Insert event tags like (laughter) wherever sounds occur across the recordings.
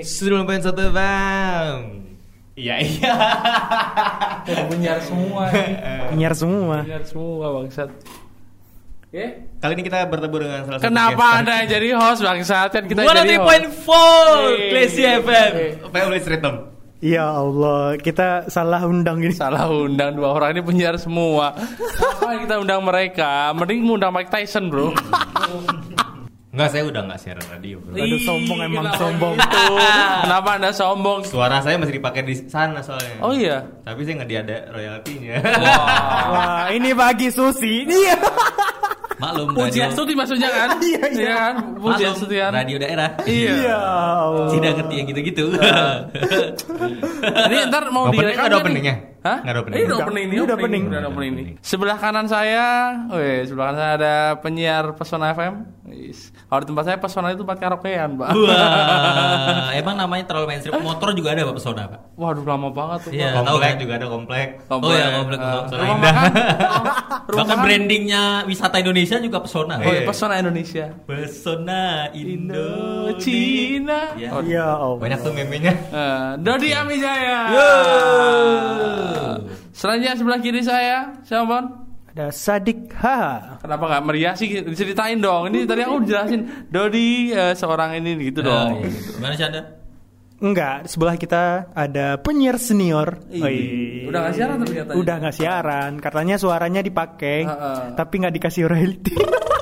Poin satu bang. Iya iya. Penyiar semua. Penyiar semua. Penyiar semua bangsat. Oke. Kali ini kita bertemu dengan salah satu Kenapa guest anda yang jadi host bangsat kan kita One jadi point four, Eh. Classy FM. Family Rhythm. Ya Allah, kita salah undang ini. Salah undang dua orang ini penyiar semua. (laughs) Apa kita undang mereka? Mending undang Mike Tyson, Bro. (laughs) Enggak, saya udah nggak siaran radio, bro. Aduh, sombong emang, kenapa sombong. gitu? (laughs) Kenapa Anda sombong? Suara saya masih dipakai di sana soalnya. Oh iya. Tapi saya nggak ada royaltinya. Wah, ini bagi Susi. Iya. Maklum Pujian radio, Suti maksudnya kan? (laughs) Iya, iya. kan? Pujian maklum, Sutian. radio daerah. Iya. Ya Allah. Tidak ngerti yang gitu-gitu. Ini ntar mau direkam ada openingnya? Hah? Nggak ada opening. Ini udah opening Ini udah opening. Udah opening. Sebelah kanan saya, weh, sebelah kanan saya ada penyiar Pesona FM. Wis. Kalau di tempat saya Pesona itu tempat karaokean, Pak. Wah, (laughs) emang namanya terlalu mainstream. Motor juga ada Pak Pesona, Pak. Waduh lama banget tuh. Iya. Komplek kan? juga ada komplek. Oh ya, komplek Eh, komplek. rumah Indah. makan. (laughs) Rumah Bahkan brandingnya wisata Indonesia juga Pesona. Oh iya. Pesona Indonesia. Pesona Indo Cina. Ya. Oh, Ya Allah. Banyak tuh memenya. eh, Dodi Amijaya. Selanjutnya sebelah kiri saya, siapa Bon? Ada Sadik Haha. Kenapa nggak meriah sih? Diceritain dong. Ini tadi aku jelasin. Dodi eh, seorang ini gitu Oh, dong. iya. Gimana sih Anda? Enggak, sebelah kita ada penyiar senior. Wih. udah nggak siaran katanya. Udah nggak siaran, katanya suaranya dipakai, Heeh. tapi nggak dikasih royalti. (laughs)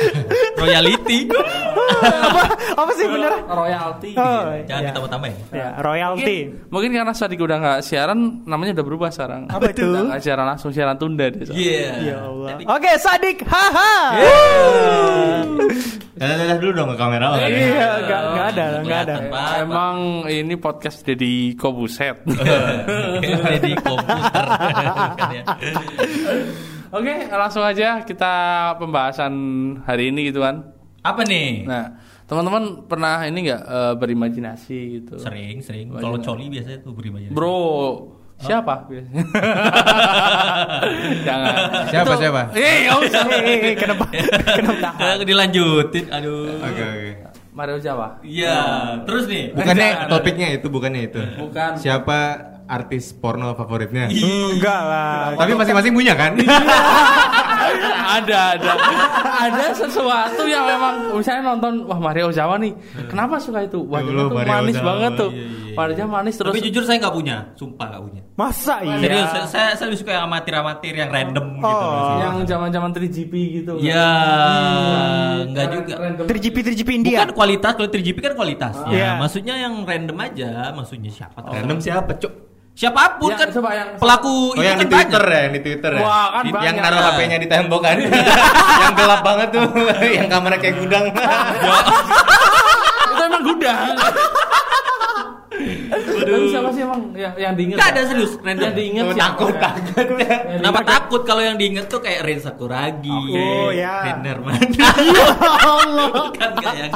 (laughs) Royalty. apa? Apa sih bener? Royalty. Oh, Jangan ya. ditambah-tambah ya. Ya, royalti. Mungkin, mungkin karena Sadik udah nggak siaran, namanya udah berubah sekarang. Apa itu? Nggak siaran langsung siaran tunda deh. Iya. Ya Allah. Oke, Sadik Haha. Dadah dulu dong ke kamera. oh, Iya, nggak nggak ada, nggak ada. Emang ini podcast Deddy Kobuset. (laughs) Jadi komputer. (laughs) Oke, langsung aja kita pembahasan hari ini gitu kan. Apa nih? Nah, teman-teman pernah ini nggak eh, berimajinasi gitu? Sering, sering. Kalau coli biasanya tuh berimajinasi. Bro, siapa biasanya? (laughs) Jangan. Siapa, Itu- siapa? Eh, usah. Eh, kenapa? Kenapa? Nah, dilanjutin. Aduh. Oke oke. Mario Jawa. Iya. Terus nih. Bukannya topiknya itu, bukannya itu. Bukan. Siapa artis porno favoritnya? Enggak lah. Tapi masing-masing punya kan? (laughs) ada ada ada sesuatu yang memang misalnya nonton wah Mario Ozawa nih kenapa suka itu Ya Allah, tuh Mario manis Ozawa, banget tuh iya, iya, Mario Ozawa manis terus Tapi jujur saya nggak punya, sumpah nggak punya. Masa iya? Serius, saya, saya, saya lebih suka yang amatir-amatir, yang random gitu. Oh. loh. yang zaman zaman 3GP gitu kan. Ya, Hmm, nggak juga. random. 3GP 3GP India. Bukan kualitas, kalau 3GP kan kualitas. Iya. Ya, maksudnya yang random aja, maksudnya siapa? Random siapa, Cuk? Siapa pun Ya, kan coba yang- pelaku Oh itu yang kan di Twitter banyak. ya, yang di Twitter ya. Wah, kan Di- banyak. yang naruh HP-nya di tembok kan. (laughs) yang gelap banget tuh, (laughs) yang kamera kayak gudang. (laughs) itu emang gudang Tapi siapa sih emang yang, yang diinget? Nggak ya? ada serius, random. Yang diinget Oh, siapa? takut, Ya. takut. Yang Kenapa diinget- takut kalau yang diinget tuh kayak Rin Sakuragi, Oh, ya. Rin Hermana. (laughs) kan nggak ya?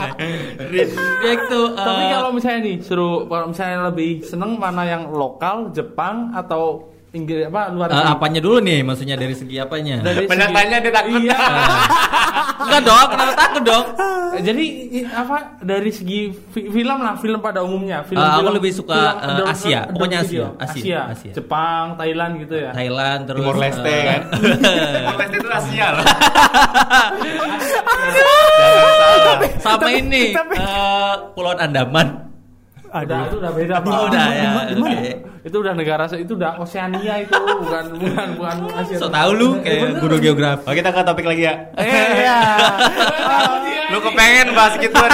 Rin, itu. Tapi eh, kalau misalnya nih suruh kalau misalnya lebih seneng mana yang lokal Jepang atau Inggris apa luar eh, negeri? apanya dulu nih, maksudnya dari segi apanya? Dari Banyak segi- dia takut. Iya. (laughs) Enggak dong, kenapa takut dong? Eh, Jadi apa dari segi fi- film lah, film pada umumnya. Film, Eh, aku film- lebih suka, film eh, adult- Asia. adult Pokoknya. Asia. Asia. Asia. Asia. Jepang, Thailand gitu ya. Thailand terus Timor Leste eh, kan. (laughs) Timor Leste itu Asia loh. sama ini tapi- eh, Pulau Andaman. Udah, Aduh. itu udah beda, Pak. Oh, udah ya. Oke. Itu udah negara itu udah Oceania itu, bukan bukan bukan Asia. So tahu lu kayak guru geografi. Oh kita ke topik lagi ya. Eh, iya. Lu kepengen bahas gituan.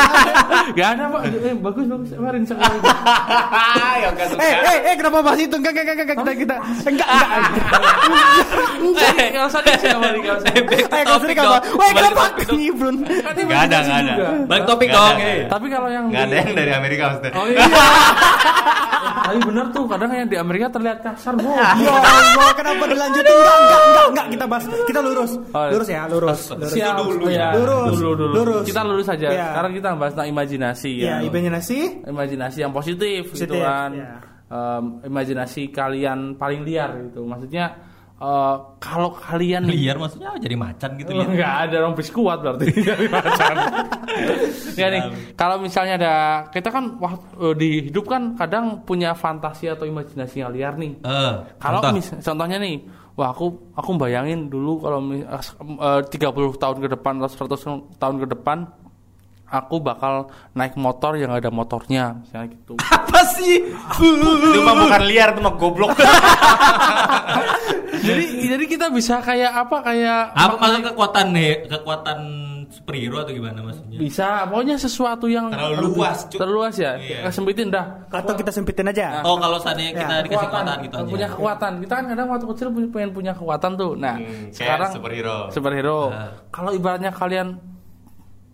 Gak ada, Pak. Eh, bagus bagus. Kemarin sekali. (laughs) ya enggak suka. Eh, eh, eh, kenapa bahas itu? Enggak, enggak, enggak, enggak, kita, kita, enggak, enggak. Eh, kalau saya siapa nih kalau saya? Eh, kalau sering apa? Wah, kenapa ini, Brun? Enggak ada, enggak ada. Balik topik dong. ada. eh. Tapi kalau yang Enggak ada yang dari Amerika maksudnya. Oh iya. (laughs) Tapi bener tuh kadang yang di Amerika terlihat kasar, Bro. (laughs) Ya Allah, kenapa dilanjutin? Enggak, enggak, enggak, enggak, kita bahas. Kita lurus. Oh. Lurus ya, lurus. lurus. Siap. dulu ya. Lurus. Dulu, dulu. Lurus. Kita lurus aja. Iya. Sekarang kita bahas tentang imajinasi Ya, ya. imajinasi. Imajinasi yang positif, gitu Positif, kan. ya. Em, imajinasi kalian paling liar gitu. Maksudnya eh, kalau kalian Liar maksudnya jadi macan gitu Oh, ya. Enggak ada orang kuat berarti (laughs) dari macan. ya nih, kalau misalnya ada kita kan waktu di hidup kan kadang punya fantasi atau imajinasi yang liar nih. Eh, Kalau contoh. mis- contohnya nih, wah aku aku bayangin dulu kalau eh, 30 tahun ke depan atau 100 tahun ke depan aku bakal naik motor yang ada motornya misalnya gitu. (laughs) apa sih? Itu mah bukan liar, itu mah goblok. (laughs) jadi jadi kita bisa kayak apa kayak Apa maksud kekuatan nih? Kekuatan superhero atau gimana maksudnya? bisa pokoknya sesuatu yang Terlalu luas, terlalu luas ya Iya. sempitin dah Atau kita sempitin aja. Oh, kalau seandainya kita Ya, dikasih kekuatan gitu aja. punya kekuatan kita kan kadang waktu kecil punya- pengen punya kekuatan tuh nah Hmm, sekarang superhero. superhero Ah. kalau ibaratnya kalian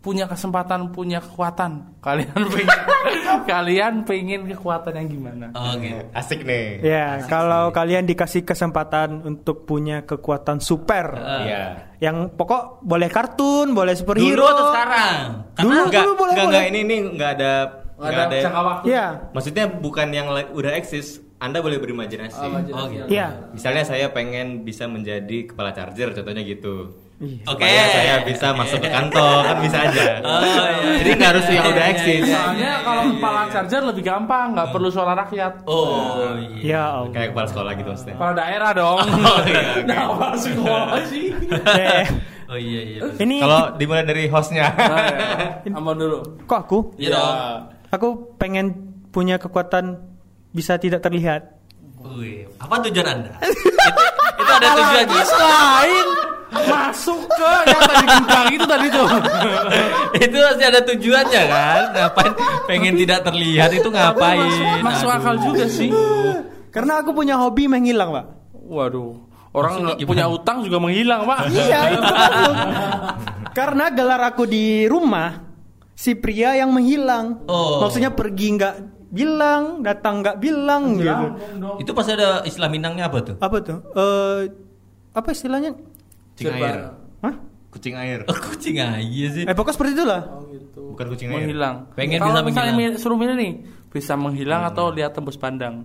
punya kesempatan punya kekuatan kalian pengen (laughs) kalian pengen kekuatan yang gimana Oh, gitu. Asik nih. Ya, kalau kalian dikasih kesempatan untuk punya kekuatan super, Iya. yang pokok boleh kartun, boleh Dulu superhero. atau sekarang? Karena Dulu, Enggak, dulu boleh, enggak, boleh. enggak, ini ini enggak ada Nggak enggak ada ada. jangka waktu Iya, Maksudnya bukan yang udah eksis, Anda boleh berimajinasi. Oh. Oh, gitu. iya. Misalnya saya pengen bisa menjadi kepala charger, contohnya gitu. Iya. Oke. Supaya saya bisa masuk ke kantor, kan bisa aja. Oh, iya. Jadi nggak harus yang udah Iya, eksis. iya, soalnya iya, kalau iya, kepala iya. charger lebih gampang nggak perlu suara rakyat Oh, iya. Ya Allah. Kayak kepala sekolah gitu maksudnya. kepala daerah dong Oh, iya, oke. nah kepala sekolah sih Eh, Oh iya iya. ini Kalau dimulai dari hostnya. nah, ya. aman dulu kok aku? Iya dong. Aku pengen punya kekuatan bisa tidak terlihat. Wih, apa tujuan Anda? (laughs) itu, itu ada tujuannya. lain masuk ke yang tadi itu tadi tuh (laughs) itu pasti ada tujuannya kan? Ngapain pengen tidak terlihat itu ngapain? masuk akal juga sih Karena aku punya hobi menghilang, Pak. waduh orang punya utang juga menghilang pak Iya, (laughs) itu masuk. Karena gelar aku di rumah si pria yang menghilang. Oh. Maksudnya pergi nggak bilang, datang nggak bilang gitu. Itu pasti ada istilah Minangnya apa tuh? Apa tuh? Eh apa istilahnya? Kucing air. Hah? Kucing air. Oh, (laughs) kucing aja sih. Eh pokoknya seperti itulah. Bukan kucing air. menghilang Pengen Kalau bisa menghilang. mi- suruh milih nih bisa menghilang atau lihat tembus pandang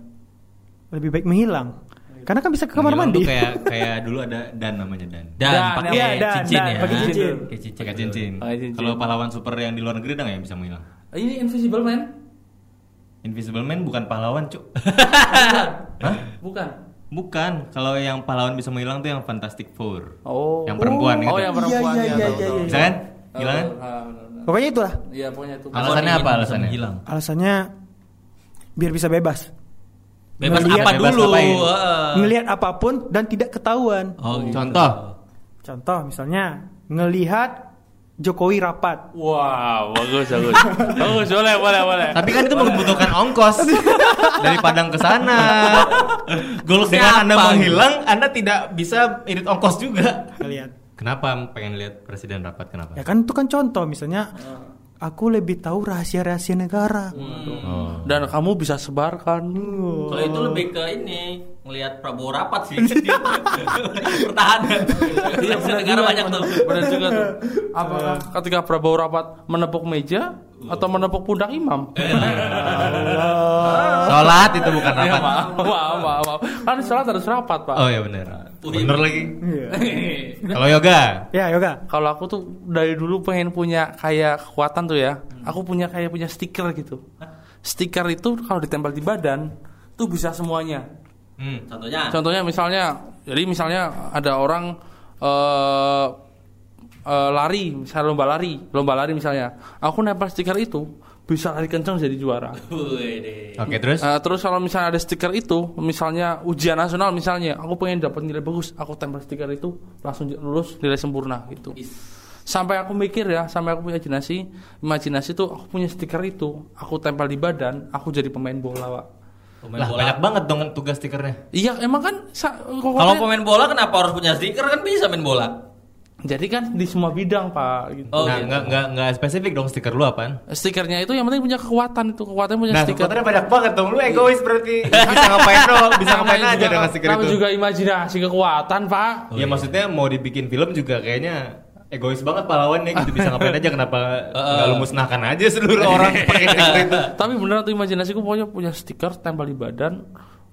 Lebih baik menghilang. Karena kan bisa ke kamar Menghilang mandi. kayak kayak dulu ada dan namanya dan. Dan, Dan, pakai iya, dan, cincin dan, ya. pakai cincin. Pakai cincin. Pakai cincin. Pakai cincin. Kalau pahlawan super yang di luar negeri ada nggak yang bisa menghilang? ini invisible man Invisible Man bukan pahlawan, Cuk. Hah? bukan Bukan. Kalau yang pahlawan bisa menghilang tuh yang Fantastic Four. oh Yang perempuan oh gitu. yang perempuan Iya, iya, ya, iya, iya, iya. Bisa kan? Hilang kan? Benar. Pokoknya itulah. Iya pokoknya itu. Alasannya apa alasannya? menghilang. Alasannya biar bisa bebas. Bebas Ngelihat- apa Bebas dulu? Ngelihat apa pun dan tidak ketahuan. Oh, gitu. Contoh. Contoh misalnya ngelihat Jokowi rapat. Wow, bagus bagus. (laughs) bagus, boleh boleh boleh. Tapi kan itu membutuhkan ongkos dari Padang ke sana. Goalsnya Dengan Anda menghilang, Anda tidak bisa irit ongkos juga. Lihat. Kenapa pengen lihat presiden rapat? Kenapa? Ya kan itu kan contoh misalnya aku lebih tahu rahasia-rahasia negara. Oh. Dan kamu bisa sebarkan. Kalau itu lebih ke ini ngelihat Prabowo rapat sih. Pertahanan. Iya, negara banyak tuh. Benar juga tuh. Apakah ketika Prabowo rapat menepuk meja atau menepuk pundak imam? (laughs) Sholat itu bukan Ya, rapat. maaf, maaf, maaf. Kan sholat harus rapat, Pak. Oh ya benar. Bener iya. lagi. (laughs) Kalau yoga, Ya yoga. Kalau aku tuh dari dulu pengen punya kayak kekuatan tuh ya. Aku punya kayak punya stiker gitu. Stiker itu kalau ditempel di badan tuh bisa semuanya. Hmm. Contohnya. Contohnya misalnya, jadi misalnya ada orang eh eh, lari, misalnya lomba lari, lomba lari misalnya. Aku nempel stiker itu bisa lari kencang jadi juara. (laughs) Oke terus. Eh, terus kalau misalnya ada stiker itu, misalnya ujian nasional misalnya, aku pengen dapat nilai bagus, aku tempel stiker itu langsung lulus nilai sempurna gitu. Sampai aku mikir ya, sampai aku punya imajinasi, imajinasi tuh aku punya stiker itu, aku tempel di badan, aku jadi pemain bola, Pak. Pemain Lah bola. banyak banget dong tugas stikernya. Iya, emang kan Kalau pemain bola kenapa harus punya stiker kan bisa main bola? jadi kan di semua bidang, Pak gitu. Oh, nah gitu. nggak nggak nggak spesifik dong stiker lu apaan? Stikernya itu yang penting punya kekuatan itu, kekuatan punya Nah stiker. stikernya banyak banget dong. Lu egois berarti. bisa ngapain dong? Bisa ngapain aja juga- dengan stiker itu? juga imajinasi kekuatan, Pak. Ya maksudnya mau dibikin film juga kayaknya egois banget pahlawannya gitu. Bisa ngapain aja kenapa (laughs) nggak lu musnahkan aja seluruh orang (laughs) pakai itu Tapi beneran tuh imajinasiku pokoknya punya stiker tempel di badan,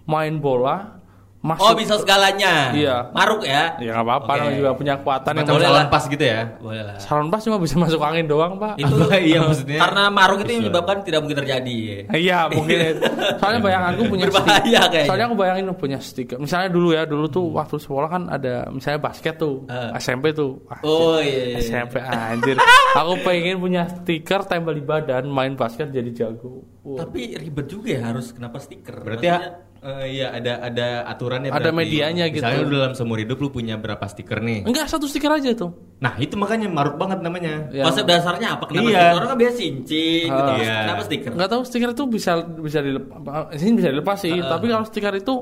main bola, masuk. Oh bisa segalanya. Iya. Maruk ya. Ya nggak apa-apa, namanya juga punya kekuatan yang Macam boleh salon lah. pas gitu ya. Boleh lah. Salon pas cuma bisa masuk angin doang, Pak. Itu (laughs) Iya, maksudnya. Karena maruk itu Bisa. menyebabkan tidak mungkin terjadi. ya. Iya mungkin (laughs) Soalnya bayanganku punya Berbahaya stiker kayaknya. Soalnya aku bayangin punya stiker Misalnya dulu ya Dulu tuh waktu sekolah kan ada Misalnya basket tuh Eh. SMP tuh Wah, Oh iya. iya. SMP anjir (laughs) Aku pengen punya stiker tempel di badan Main basket jadi jago Wah. Tapi ribet juga ya harus kenapa stiker? Berarti ya Eh, iya ada ada aturannya Ada berarti. medianya gitu. Misalnya dalam seumur hidup lu punya berapa stiker nih. Enggak satu stiker aja tuh Nah, itu makanya maruk banget namanya. Ya. Konsep dasarnya apa? Kenapa Iya. stiker? Orang kan biasa cincin gitu. Ah. Iya. Kenapa stiker? Enggak tahu stiker itu bisa bisa dilepas Ini bisa dilepas sih Tapi kalau stiker itu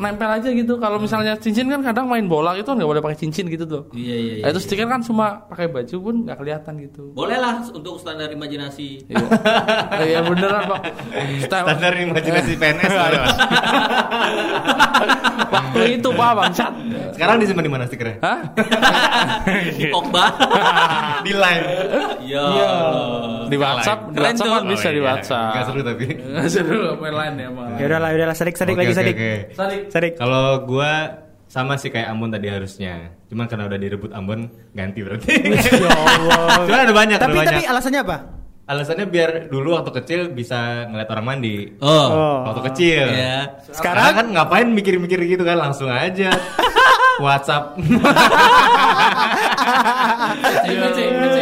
Nempel aja gitu Kalau misalnya cincin kan kadang main bola itu nggak boleh pakai cincin gitu tuh Iya iya iya. Nah, itu stiker kan cuma pakai baju pun nggak kelihatan gitu Boleh lah untuk standar imajinasi. Iya, (laughs) Iya beneran pak. Stem- Standar imajinasi PNS lah. (laughs) Waktu itu pak bangsat. Sekarang disimpan di mana stikernya? Hah? (laughs) Pogba. di line. Ya. Di WhatsApp, di WhatsApp tuh. kan bisa Oh, di iya. WhatsApp. Nggak seru tapi. Nggak seru main lain ya mah. Ya udahlah, udahlah Oke, lagi oke, sadik. Sadik. Kalau gua sama sih kayak Ambon tadi harusnya. Cuman karena udah direbut Ambon ganti berarti. (laughs) Ya Allah. Cuman ada banyak, Tapi ada tapi banyak. alasannya apa? Alasannya biar dulu waktu kecil bisa ngeliat orang mandi. Oh. Oh. Waktu kecil. Iya. Sekarang kan ngapain mikir-mikir gitu kan langsung aja. (laughs) WhatsApp, (laughs) PC, PC, PC.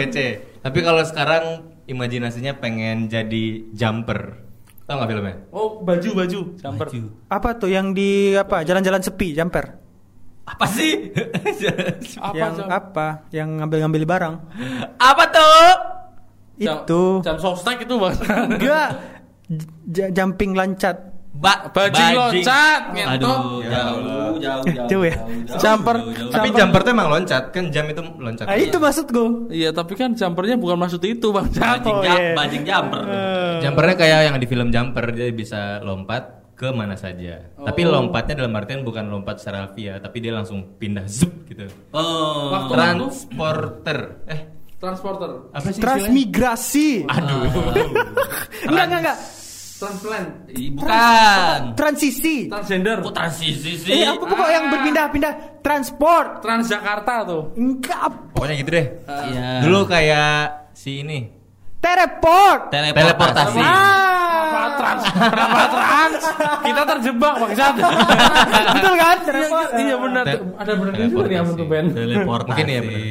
PC. Tapi kalau sekarang imajinasinya pengen jadi jumper. Tahu nggak filmnya? Oh baju baju. Jumper. Baju. Apa tuh yang di apa? Jalan-jalan sepi, jumper. Apa sih? (laughs) Apa yang jam? apa? Yang ngambil-ngambil barang. apa tuh? Jam- Itu. Jam sostek itu bang. Enggak. J- jumping lancat. Ba Bajing loncat, Aduh, ngentot. jauh, jauh, jauh. Jauh ya? jauh, Jumper. jauh, jauh. Tapi jumper tuh emang loncat kan jam itu loncat. Nah, itu maksudku. Iya tapi kan jumpernya bukan maksud itu bang. Bajing, Oh, jam- iya. bajing jumper. Jumpernya kayak yang di film Jumper dia bisa lompat ke mana saja. Tapi Oh. lompatnya dalam artian bukan lompat secara via, tapi dia langsung pindah zup gitu. Oh. Waktu- Transporter. Eh, Transporter. apa sih? Transmigrasi. Aduh. (laughs) Enggak, enggak, enggak. Transplant. Ih, Bukan. Transisi. Transgender. Kok transisi sih? Eh, apa kok yang berpindah-pindah? Transport. Transjakarta tuh. Enggak. Pokoknya gitu deh. Iya. Dulu kayak si ini. Teleport. teleportasi. Apa Ah. trans? Kenapa trans? Kita terjebak bangsat. Betul kan? Iya, Teleport. iya benar. Te- Ada benar juga nih apa tuh Ben? Teleportasi. Mungkin ya, bener.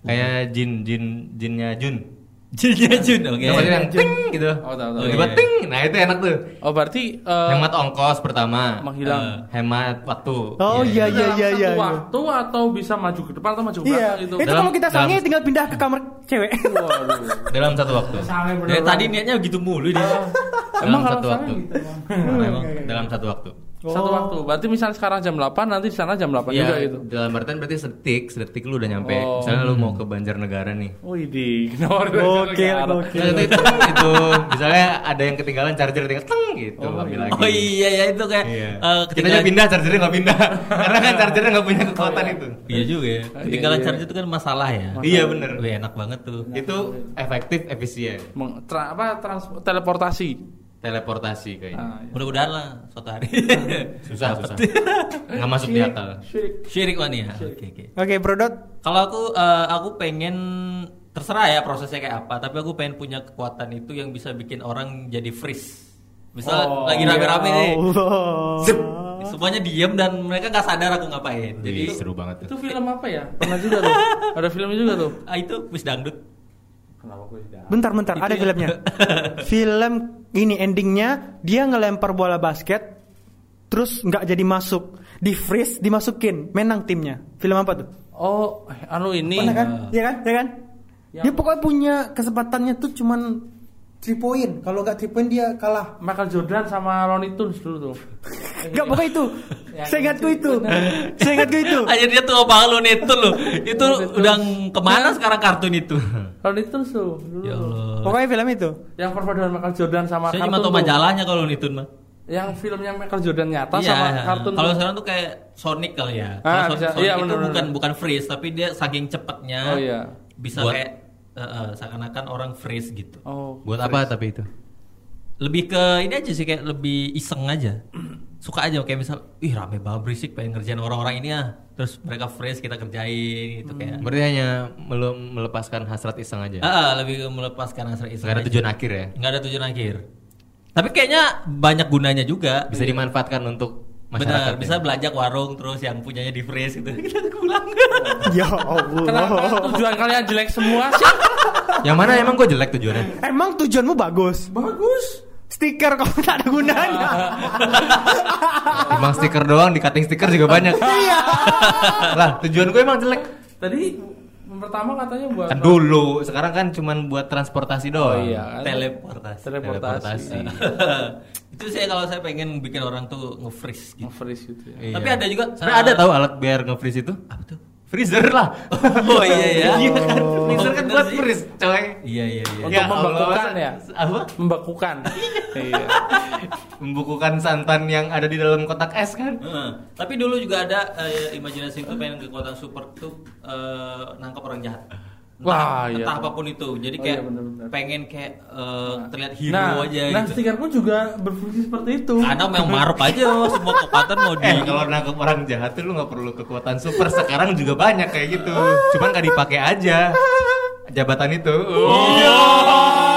Kayak jin jin jinnya Jun. Jinnya Jun, oke. Yang maksudnya yang ting gitu. Oh, tahu, tahu. Tiba Iya. ting. Nah, itu enak tuh. Oh berarti eh, Hemat ongkos pertama. menghilang. Eh, hemat waktu. Oh iya iya Dalam iya satu iya. iya. waktu atau bisa maju ke depan atau maju ke Iya. belakang gitu. Itu Dalam- kalau kita sange dalam- tinggal pindah ke kamar cewek. Waduh. Dalam satu waktu. Sange bener. Dari tadi niatnya gitu mulu dia. (laughs) Emang (laughs) Dalam satu waktu. gitu. Emang dalam satu waktu. Satu waktu. Berarti misalnya sekarang jam 8 nanti di sana jam 8 Iya, juga gitu. dalam artian berarti sedetik, sedetik lu udah nyampe. Oh. Misalnya lu mau ke Banjarnegara nih. Wih di kenapa Oke, oke. Nah, itu, itu, misalnya ada yang ketinggalan charger tinggal teng gitu, Oh, ambil iya. lagi. Oh iya ya itu kayak Iya. eh, Kita aja ketinggalan pindah, chargernya nggak pindah. (laughs) Karena kan chargernya nggak punya kekuatan itu. Iya juga ya. Ketinggalan iya. charger itu kan masalah ya. Iya bener. Wih, enak banget tuh. Itu efektif, efisien. Meng- tra- apa trans teleportasi. Teleportasi kayaknya. Ah, iya. Mudah-mudahan lah suatu hari. (laughs) Susah, susah. Nggak masuk di akal. Syirik. Syirik mania. Oke oke. Oke, Brodot. Kalau aku eh, aku pengen terserah ya prosesnya kayak apa, tapi aku pengen punya kekuatan itu yang bisa bikin orang jadi freeze. Misal Oh, lagi rame-rame Ya nih, zep, semuanya diem dan mereka nggak sadar aku ngapain. Jadi Jadi seru banget Itu tuh. film apa ya? Pernah juga tuh. (laughs) Ada filmnya juga tuh. ah, itu wis dangdut. Kenapa gue tidak? Bentar, bentar, Itu ada ya. filmnya. Film ini endingnya dia ngelempar bola basket, terus nggak jadi masuk, di freeze, dimasukin, menang timnya. Film apa tuh? Oh, anu ini. Pernah kan? Iya kan? Iya kan? Yang- Dia pokoknya punya kesempatannya tuh cuman 3 point. Kalau nggak 3 point dia kalah. Michael Jordan sama Looney Tunes dulu tuh. Enggak pokoknya itu. Yang Saya ingatku itu. Saya ingatku itu. (laughs) Aja dia tuh banget lo itu loh. Itu udah ke mana sekarang kartun itu? Tunes tuh dulu. ya Allah. Pokoknya film itu. Yang perpaduan Michael Jordan sama Saya kartun. cuma tahu tuh. majalahnya kalau itu mah. Yang filmnya Michael Jordan nyata Iya. sama kartun. Kalau sekarang tuh kayak Sonic kali ya. Ah, Kalau Son- bisa. Sonic Iya, itu bener, bener. bukan bukan freeze tapi dia saking cepatnya. Oh, iya. Bisa Buat- kayak eh, eh, seakan-akan orang freeze gitu. Oh. Buat apa tapi itu? lebih ke ini aja sih kayak lebih iseng aja. Suka aja kayak misal, ih rame banget berisik pengen ngerjain orang-orang ini ah. Terus mereka fresh kita kerjain gitu kayak. Berarti hanya mele- melepaskan hasrat iseng aja. Ah, ah, lebih ke melepaskan hasrat iseng. Nggak ada aja. tujuan akhir ya. Nggak ada tujuan akhir. Tapi kayaknya banyak gunanya juga. Bisa dimanfaatkan untuk masyarakat. Benar, bisa belanja warung terus yang punyanya di freeze gitu. (laughs) Kita pulang. (laughs) ya Allah. Kenapa tujuan kalian jelek semua sih? Yang mana emang gue jelek tujuannya? Emang tujuanmu bagus. Bagus. Stiker kok tak ada gunanya. (laughs) Emang stiker doang, di cutting stiker juga banyak. Iya. lah, tujuan gue emang jelek. Tadi pertama katanya buat Kan dulu, sekarang kan cuman buat transportasi Oh doang. iya kan? Teleportasi. Teleportasi. (laughs) itu saya kalau saya pengen bikin orang tuh nge-freeze gitu. Nge-freeze gitu ya. Iya. Tapi ada juga Sebenarnya ada tahu alat biar nge-freeze itu? apa tuh? Freezer lah. (laughs) Oh iya ya. Iya kan, freezer kan buat freeze, coy. Iya iya iya. Untuk membekukan Allah, ya? Apa? Membekukan. (laughs) iya. Membukukan santan yang ada di dalam kotak es kan? Heeh. Tapi dulu juga ada eh, imajinasi itu pengen ke kota super tuh eh, nangkap orang jahat. Wah, iya. Entah apa pun itu. Jadi Oh, kayak iya, bener-bener. pengen kayak eh, terlihat hero Nah, aja nah gitu. stikerku juga berfungsi seperti itu. Karena memang maruk aja (laughs) semua kekuatan mau di Eh kalau nangkep orang jahat tuh lu nggak perlu kekuatan super sekarang juga banyak kayak gitu. Cuman nggak dipakai aja jabatan itu. Oh.